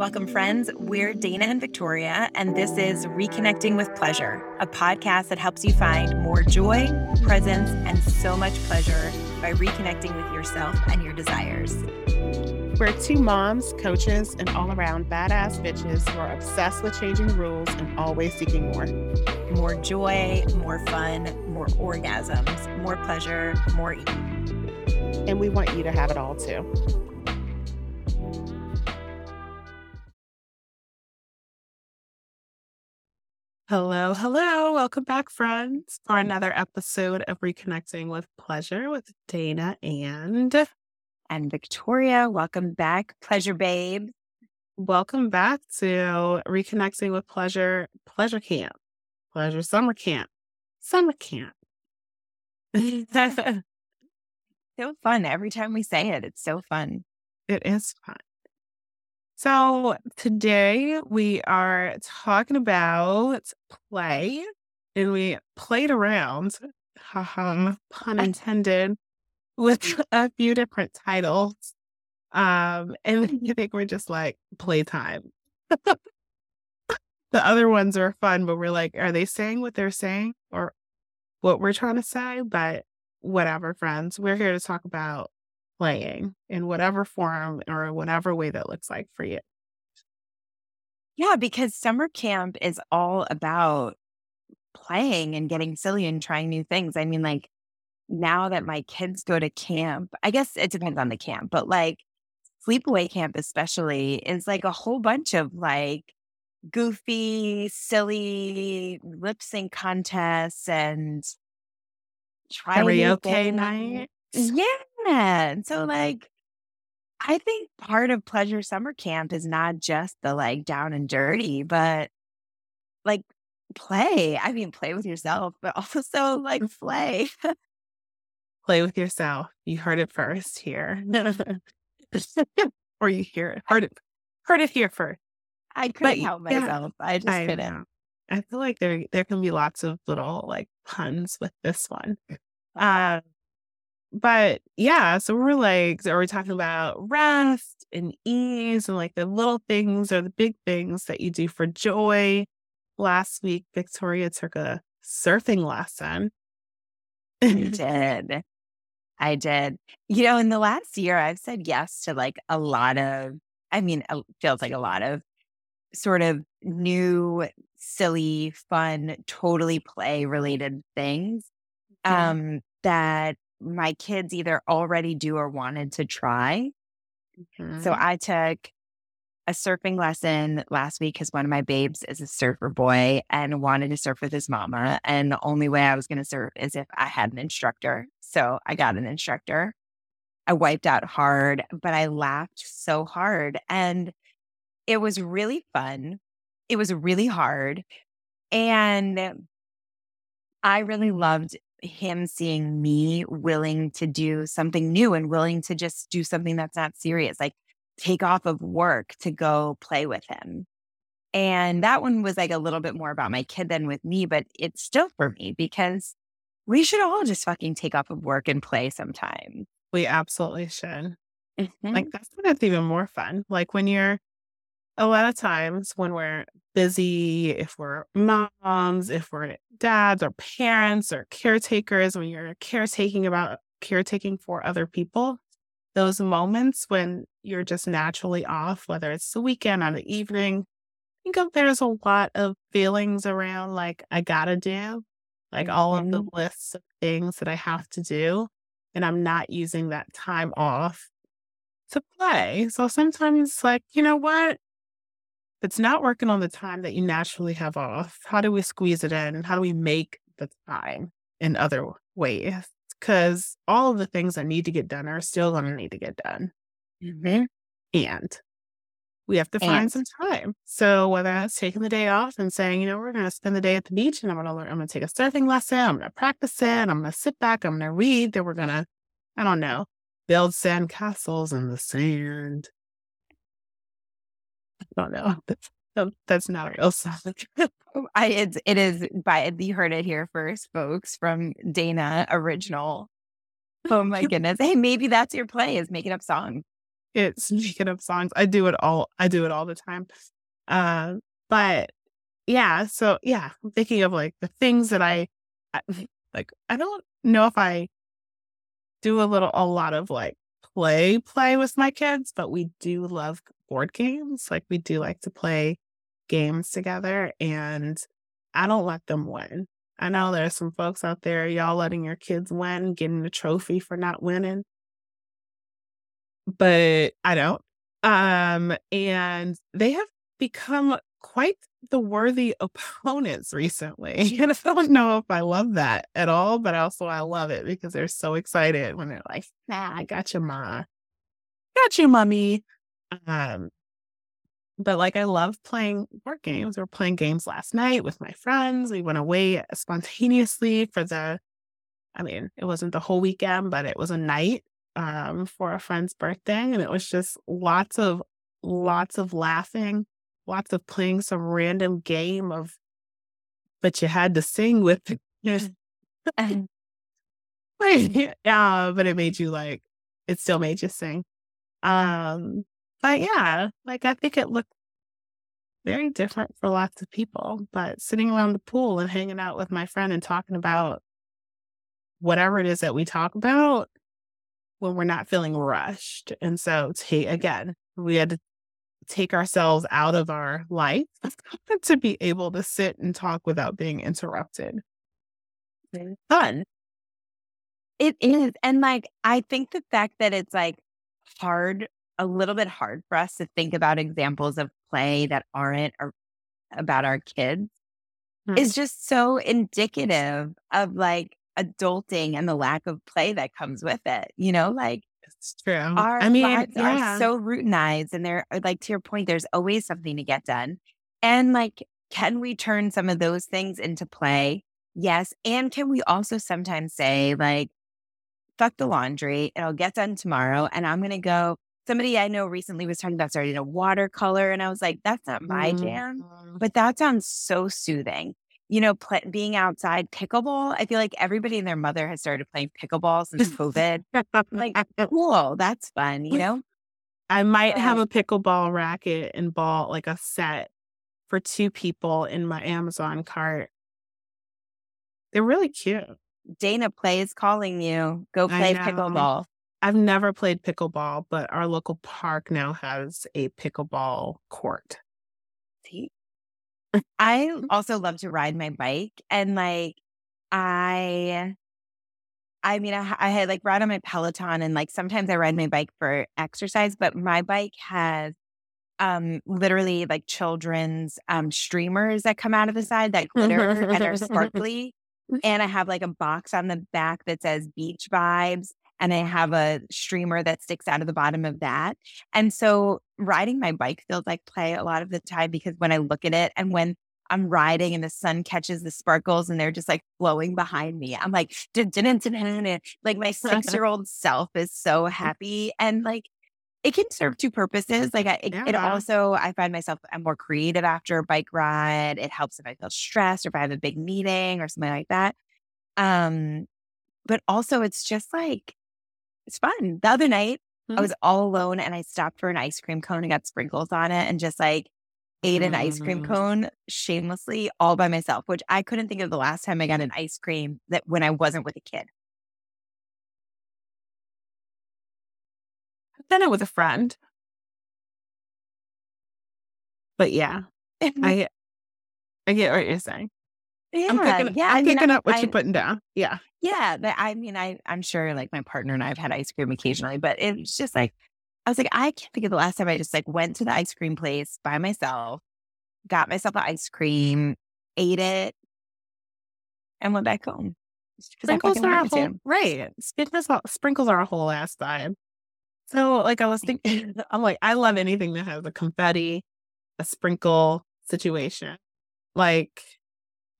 Welcome, friends. We're Dana and Victoria, and this is Reconnecting with Pleasure, a podcast that helps you find more joy, presence, and so much pleasure by reconnecting with yourself and your desires. We're two moms, coaches, and all around badass bitches who are obsessed with changing rules and always seeking more. More joy, more fun, more orgasms, more pleasure, more eating. And we want you to have it all too. Hello, hello. Welcome back, friends, for mm. another episode of Reconnecting with Pleasure with Dana and and Victoria. Welcome back, Pleasure Babe. Welcome back to Reconnecting with Pleasure Pleasure Camp. Pleasure Summer Camp. Summer Camp. so fun. Every time we say it, it's so fun. It is fun. So today we are talking about play and we played around, pun intended, with a few different titles. Um, and I think we're just like playtime. the other ones are fun, but we're like, are they saying what they're saying or what we're trying to say? But whatever, friends, we're here to talk about playing in whatever form or whatever way that looks like for you. Yeah, because summer camp is all about playing and getting silly and trying new things. I mean, like now that my kids go to camp, I guess it depends on the camp, but like sleepaway camp, especially, is like a whole bunch of like goofy, silly lip sync contests and try karaoke night. Yeah. And so like I think part of pleasure summer camp is not just the like down and dirty, but like play. I mean play with yourself, but also like play. play with yourself. You heard it first here. or you hear it. Heard it heard it here first. I couldn't but, help myself. Yeah, I just I couldn't. Know. I feel like there there can be lots of little like puns with this one. Uh, but yeah, so we're like, so we're talking about rest and ease and like the little things or the big things that you do for joy. Last week, Victoria took a surfing lesson. I did. I did. You know, in the last year, I've said yes to like a lot of, I mean, it feels like a lot of sort of new, silly, fun, totally play related things um, that my kids either already do or wanted to try. Mm-hmm. So I took a surfing lesson last week because one of my babes is a surfer boy and wanted to surf with his mama. And the only way I was going to surf is if I had an instructor. So I got an instructor. I wiped out hard, but I laughed so hard. And it was really fun. It was really hard. And I really loved him seeing me willing to do something new and willing to just do something that's not serious, like take off of work to go play with him. And that one was like a little bit more about my kid than with me, but it's still for me because we should all just fucking take off of work and play sometime. We absolutely should. Mm-hmm. Like that's when it's even more fun. Like when you're a lot of times when we're busy, if we're moms, if we're dads or parents or caretakers, when you're caretaking about caretaking for other people, those moments when you're just naturally off, whether it's the weekend or the evening, I think there's a lot of feelings around like, I gotta do, like all of the mm-hmm. lists of things that I have to do. And I'm not using that time off to play. So sometimes, like, you know what? It's not working on the time that you naturally have off, how do we squeeze it in? How do we make the time in other ways? Because all of the things that need to get done are still going to need to get done. Mm-hmm. And we have to find some time. So whether that's taking the day off and saying, you know, we're going to spend the day at the beach and I'm going to learn, I'm going to take a surfing lesson. I'm going to practice it. I'm going to sit back. I'm going to read. Then we're going to, I don't know, build sand castles in the sand. I don't know. That's, that's not a real song. Oh, I it's, it is by you heard it here first, folks, from Dana original. Oh my goodness. Hey, maybe that's your play is making up songs. it's making up songs. I do it all. I do it all the time. Uh, but yeah, so yeah, I'm thinking of like the things that I, I like. I don't know if I do a little, a lot of like play play with my kids, but we do love board games. Like we do like to play games together, and I don't let them win. I know there's some folks out there, y'all letting your kids win, getting a trophy for not winning. But I don't. Um, and they have become quite the worthy opponents recently. And I don't know if I love that at all, but also I love it because they're so excited when they're like, nah, I got you, ma. Got you, mummy. Um, but like I love playing board games. We were playing games last night with my friends. We went away spontaneously for the I mean, it wasn't the whole weekend, but it was a night um for a friend's birthday. And it was just lots of lots of laughing, lots of playing some random game of but you had to sing with just uh, yeah, but it made you like it still made you sing. Um but yeah, like I think it looked very different for lots of people. But sitting around the pool and hanging out with my friend and talking about whatever it is that we talk about when we're not feeling rushed. And so, take again, we had to take ourselves out of our life to be able to sit and talk without being interrupted. Fun. It is. And like, I think the fact that it's like hard a little bit hard for us to think about examples of play that aren't ar- about our kids hmm. is just so indicative of like adulting and the lack of play that comes with it. You know, like it's true. Our I mean, lives yeah. are so routinized, and they're like to your point. There's always something to get done, and like, can we turn some of those things into play? Yes, and can we also sometimes say like, "Fuck the laundry; it'll get done tomorrow," and I'm gonna go somebody I know recently was talking about starting a watercolor, and I was like, that's not my mm-hmm. jam, but that sounds so soothing. You know, pl- being outside pickleball. I feel like everybody and their mother has started playing pickleball since COVID. like, cool, that's fun. You know, I might have a pickleball racket and ball, like a set for two people in my Amazon cart. They're really cute. Dana Play is calling you. Go play pickleball. I've never played pickleball, but our local park now has a pickleball court. See? I also love to ride my bike and like I I mean I, I had like ride on my Peloton and like sometimes I ride my bike for exercise, but my bike has um literally like children's um streamers that come out of the side that glitter and are sparkly. And I have like a box on the back that says beach vibes and I have a streamer that sticks out of the bottom of that. And so riding my bike feels like play a lot of the time because when I look at it and when I'm riding and the sun catches the sparkles and they're just like flowing behind me. I'm like, like my six year old self is so happy. And like, it can serve two purposes. Like, I, it, yeah. it, also, I find myself, I'm more creative after a bike ride. It helps if I feel stressed or if I have a big meeting or something like that. Um, but also, it's just like, it's fun. The other night, mm-hmm. I was all alone and I stopped for an ice cream cone and got sprinkles on it and just like ate an ice cream mm-hmm. cone shamelessly all by myself, which I couldn't think of the last time I got an ice cream that when I wasn't with a kid. I've it with a friend. But yeah, I I get what you're saying. Yeah, I'm picking, yeah. I'm I mean, picking up what I, you're putting down. Yeah. Yeah. I mean, I, I'm sure like my partner and I have had ice cream occasionally, but it's just like, I was like, I can't think of the last time I just like went to the ice cream place by myself, got myself the ice cream, ate it, and went back home. Sprinkles are a whole, right. Sprinkles, sprinkles are a whole ass vibe. So like I was thinking, I'm like, I love anything that has a confetti, a sprinkle situation. Like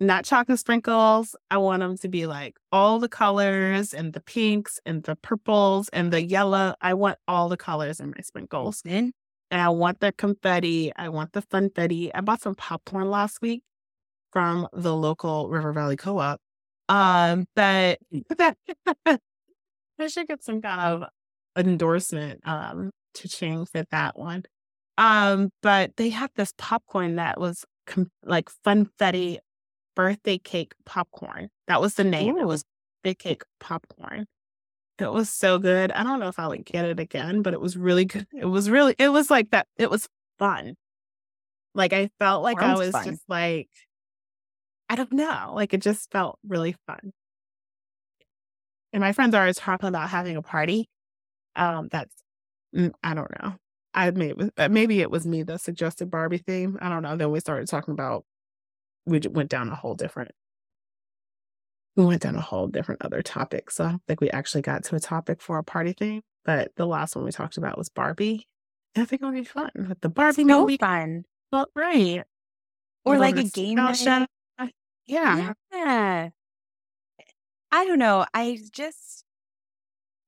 not chocolate sprinkles. I want them to be like all the colors and the pinks and the purples and the yellow. I want all the colors in my sprinkles. And I want the confetti. I want the funfetti. I bought some popcorn last week from the local River Valley Co-op. Um, but I should get some kind of endorsement um to change fit that one. Um, but they had this popcorn that was com- like funfetti birthday cake popcorn. That was the name. Ooh. It was big cake popcorn. It was so good. I don't know if I would get it again, but it was really good. It was really, it was like that. It was fun. Like I felt like Sounds I was fun. just like, I don't know. Like it just felt really fun. And my friends are always talking about having a party. Um, that's mm, I don't know. I maybe maybe it was me that suggested Barbie theme. I don't know. Then we started talking about we went down a whole different we went down a whole different other topic. So I don't think we actually got to a topic for a party theme. But the last one we talked about was Barbie. And I think it'll be fun with the Barbie so movie. fun. Well, right. Or like a game night. Yeah. yeah. I don't know. I just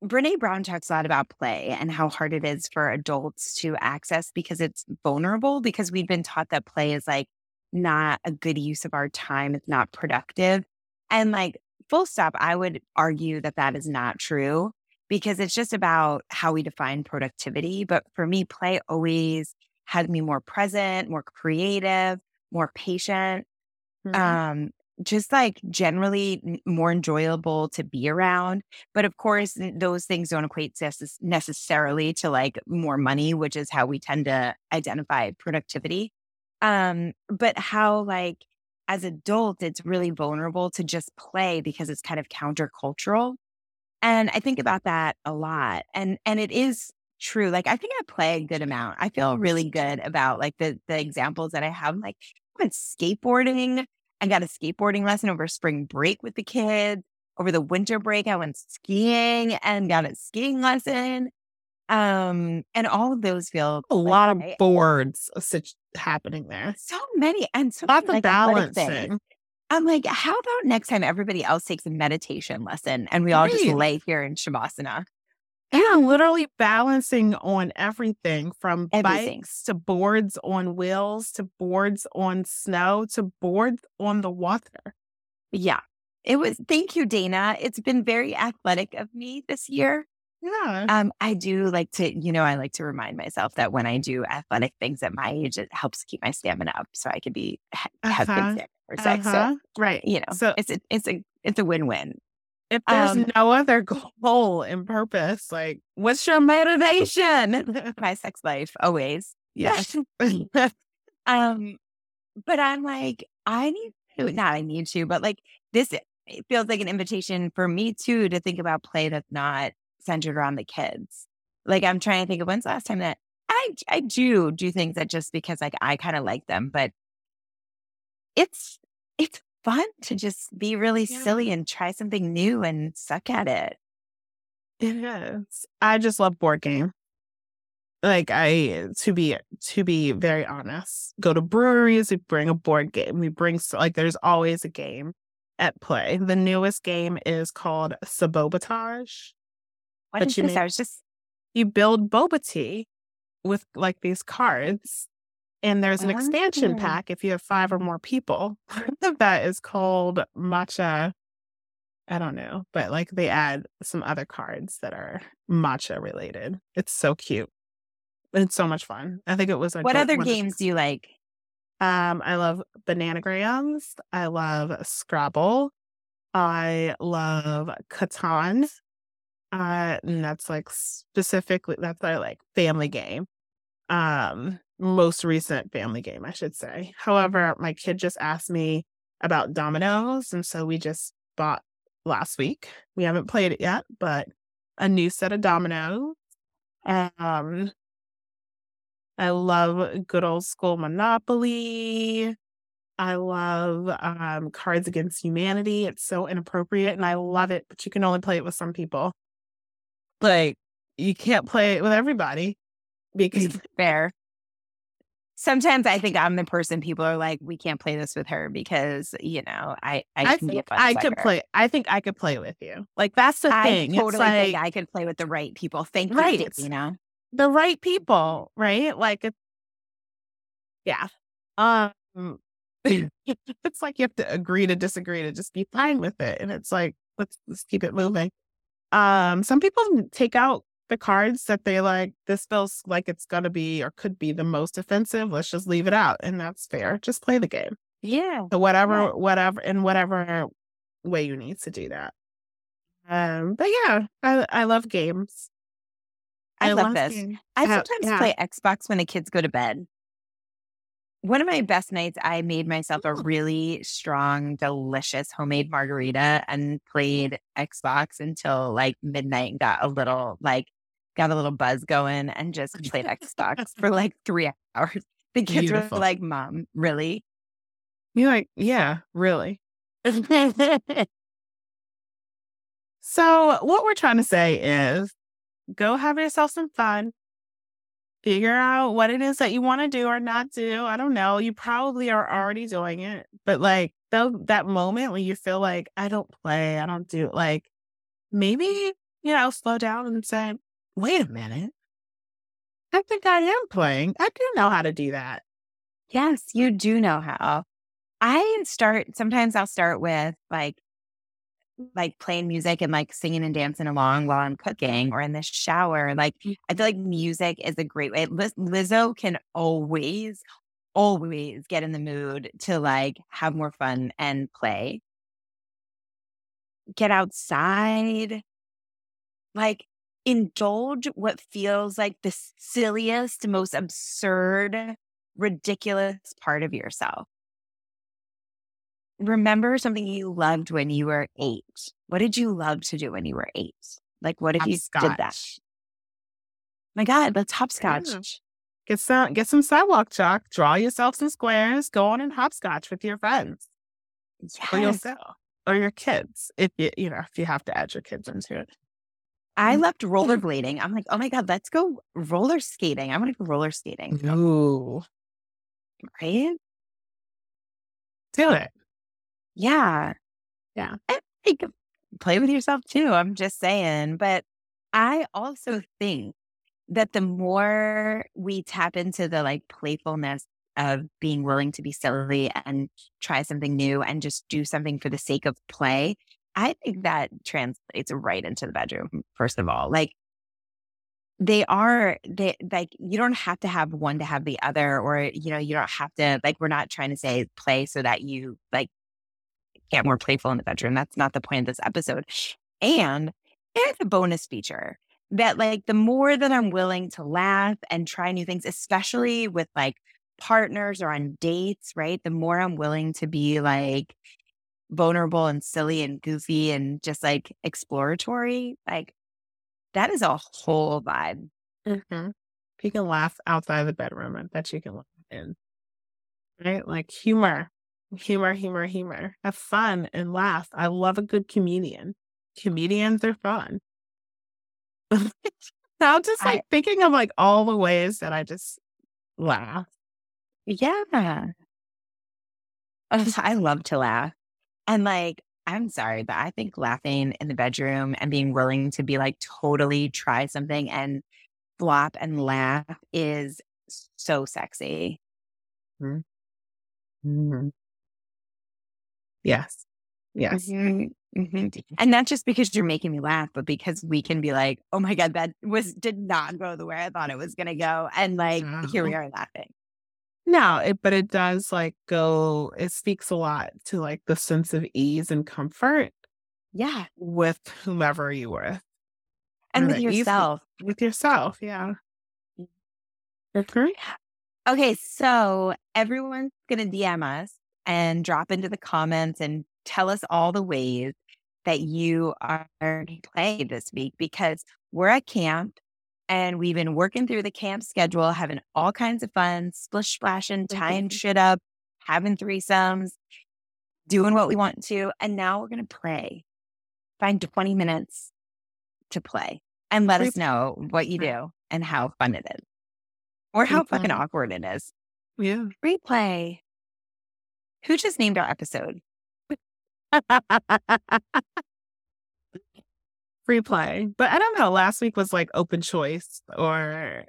Brene Brown talks a lot about play and how hard it is for adults to access because it's vulnerable because we've been taught that play is like not a good use of our time. It's not productive. And like full stop, I would argue that that is not true because it's just about how we define productivity. But for me, play always has me more present, more creative, more patient. Mm-hmm. Um, just like generally more enjoyable to be around. But of course, those things don't equate necessarily to like more money, which is how we tend to identify productivity. Um, but how like as adults, it's really vulnerable to just play because it's kind of countercultural. And I think about that a lot. And and it is true. Like I think I play a good amount. I feel really good about like the the examples that I have. Like I went skateboarding I got a skateboarding lesson over spring break with the kids. Over the winter break, I went skiing and got a skiing lesson. Um, and all of those feel a like, lot of boards happening there. So many and so lots of balancing. I'm like, how about next time everybody else takes a meditation lesson and we all right. just lay here in Shavasana? Yeah, literally balancing on everything from everything. bikes to boards on wheels to boards on snow to boards on the water. Yeah. It was thank you, Dana. It's been very athletic of me this year. Yeah. Um, I do like to, you know, I like to remind myself that when I do athletic things at my age, it helps keep my stamina up so I can be have uh-huh. good stamina for sex. Uh-huh. So right. You know, so it's a it's a it's a win-win. If there's um, no other goal and purpose, like what's your motivation? My sex life, always. Yes. um, but I'm like, I need to, not I need to, but like this it feels like an invitation for me too to think about play that's not centered around the kids. Like I'm trying to think of when's the last time that I I do do things that just because like I kind of like them, but it's it's fun to just be really yeah. silly and try something new and suck at it. It is. I just love board game. Like I to be to be very honest, go to breweries, we bring a board game. We bring like there's always a game at play. The newest game is called Sabotage. What is you this? Make, I was just you build boba tea with like these cards and there's an expansion ah. pack if you have five or more people that is called matcha. I don't know, but like they add some other cards that are matcha related. It's so cute. It's so much fun. I think it was. what other games do you like? Um, I love Bananagrams. I love Scrabble. I love Catan. Uh, and that's like specifically that's our like family game. Um, most recent family game, I should say. However, my kid just asked me about dominoes. And so we just bought last week. We haven't played it yet, but a new set of dominoes. Um, I love good old school Monopoly. I love um, Cards Against Humanity. It's so inappropriate and I love it, but you can only play it with some people. Like, you can't play it with everybody because fair sometimes I think I'm the person people are like, we can't play this with her because you know I I, I think I could play. I think I could play with you. Like that's the I thing. Totally like, think I could play with the right people. Thank right. you, you know, the right people, right? Like it's yeah. Um, it's like you have to agree to disagree to just be fine with it, and it's like let's let's keep it moving. Um, some people take out the cards that they like, this feels like it's going to be or could be the most offensive. Let's just leave it out. And that's fair. Just play the game. Yeah. So whatever, whatever, in whatever way you need to do that. Um, but yeah, I, I love games. I, I love, love, this. Games. I sometimes yeah. play Xbox when the kids go to bed. One of my best nights, I made myself a really strong, delicious homemade margarita and played Xbox until like midnight and got a little like got a little buzz going and just played Xbox for like three hours. The kids Beautiful. were like, Mom, really? You're like, yeah, really. so, what we're trying to say is go have yourself some fun. Figure out what it is that you want to do or not do. I don't know. You probably are already doing it, but like though that moment when you feel like I don't play, I don't do like maybe, you know, slow down and say, wait a minute. I think I am playing. I do know how to do that. Yes, you do know how. I start sometimes I'll start with like like playing music and like singing and dancing along while I'm cooking or in the shower. Like mm. I feel like music is a great way. Liz- Lizzo can always, always get in the mood to like have more fun and play. Get outside. Like indulge what feels like the silliest, most absurd, ridiculous part of yourself remember something you loved when you were eight. What did you love to do when you were eight? Like, what if you did that? My God, let's hopscotch. Yeah. Get some get some sidewalk chalk, draw yourself some squares, go on and hopscotch with your friends. Yes. Or yourself. Or your kids. If you you know, if you have to add your kids into it. I mm. loved rollerblading. I'm like, oh my God, let's go roller skating. I want to go roller skating. Ooh. Right? Do it. Yeah. Yeah. And like, play with yourself too. I'm just saying. But I also think that the more we tap into the like playfulness of being willing to be silly and try something new and just do something for the sake of play, I think that translates right into the bedroom, first of all. Like they are they like you don't have to have one to have the other or you know you don't have to like we're not trying to say play so that you like get more playful in the bedroom. That's not the point of this episode. And it's a bonus feature that like the more that I'm willing to laugh and try new things, especially with like partners or on dates, right? The more I'm willing to be like vulnerable and silly and goofy and just like exploratory, like that is a whole vibe. Mm-hmm. You can laugh outside the bedroom. I bet you can laugh in. Right? Like humor humor, humor, humor. Have fun and laugh. I love a good comedian. Comedians are fun. now just like I, thinking of like all the ways that I just laugh. Yeah. I love to laugh. And like, I'm sorry, but I think laughing in the bedroom and being willing to be like totally try something and flop and laugh is so sexy. Mm-hmm. Mm-hmm. Yes. Yes. Mm-hmm. Mm-hmm. And not just because you're making me laugh, but because we can be like, oh my God, that was did not go the way I thought it was gonna go. And like here we are laughing. No, it, but it does like go, it speaks a lot to like the sense of ease and comfort. Yeah. With whomever you were. With. And with yourself. Ease, with yourself. Yeah. Agree. Okay. So everyone's going to DM us and drop into the comments and tell us all the ways that you are playing this week because we're at camp and we've been working through the camp schedule, having all kinds of fun, splish splashing, tying shit up, having threesomes, doing what we want to. And now we're going to pray. Find 20 minutes to play and let us know what you do and how fun it is or how fucking awkward it is. Yeah. Replay. Who just named our episode? Free play. But I don't know. Last week was like open choice or.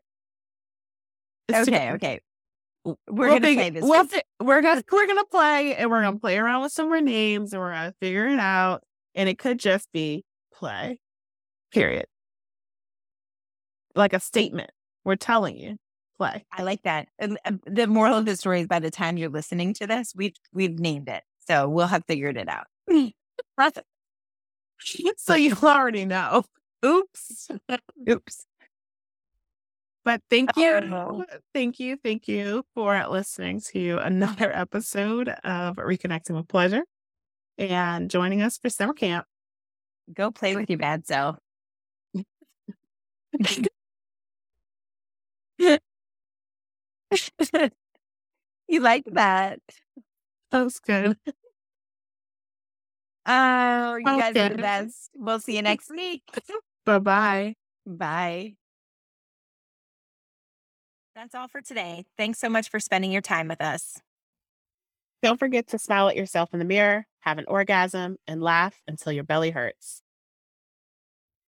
Okay, okay. We're we'll gonna play this. We'll we're gonna we're gonna play and we're gonna play around with some more names and we're gonna figure it out. And it could just be play. Period. like a statement. We're telling you, play. I like that. And uh, the moral of the story is by the time you're listening to this, we've we've named it. So we'll have figured it out. so you already know. Oops. Oops. But thank you. Oh. Thank you. Thank you for listening to another episode of Reconnecting with Pleasure and joining us for summer camp. Go play with your bad self. you like that? That was good. Oh, you guys are the best. We'll see you next week. Bye-bye. Bye. That's all for today. Thanks so much for spending your time with us. Don't forget to smile at yourself in the mirror, have an orgasm, and laugh until your belly hurts.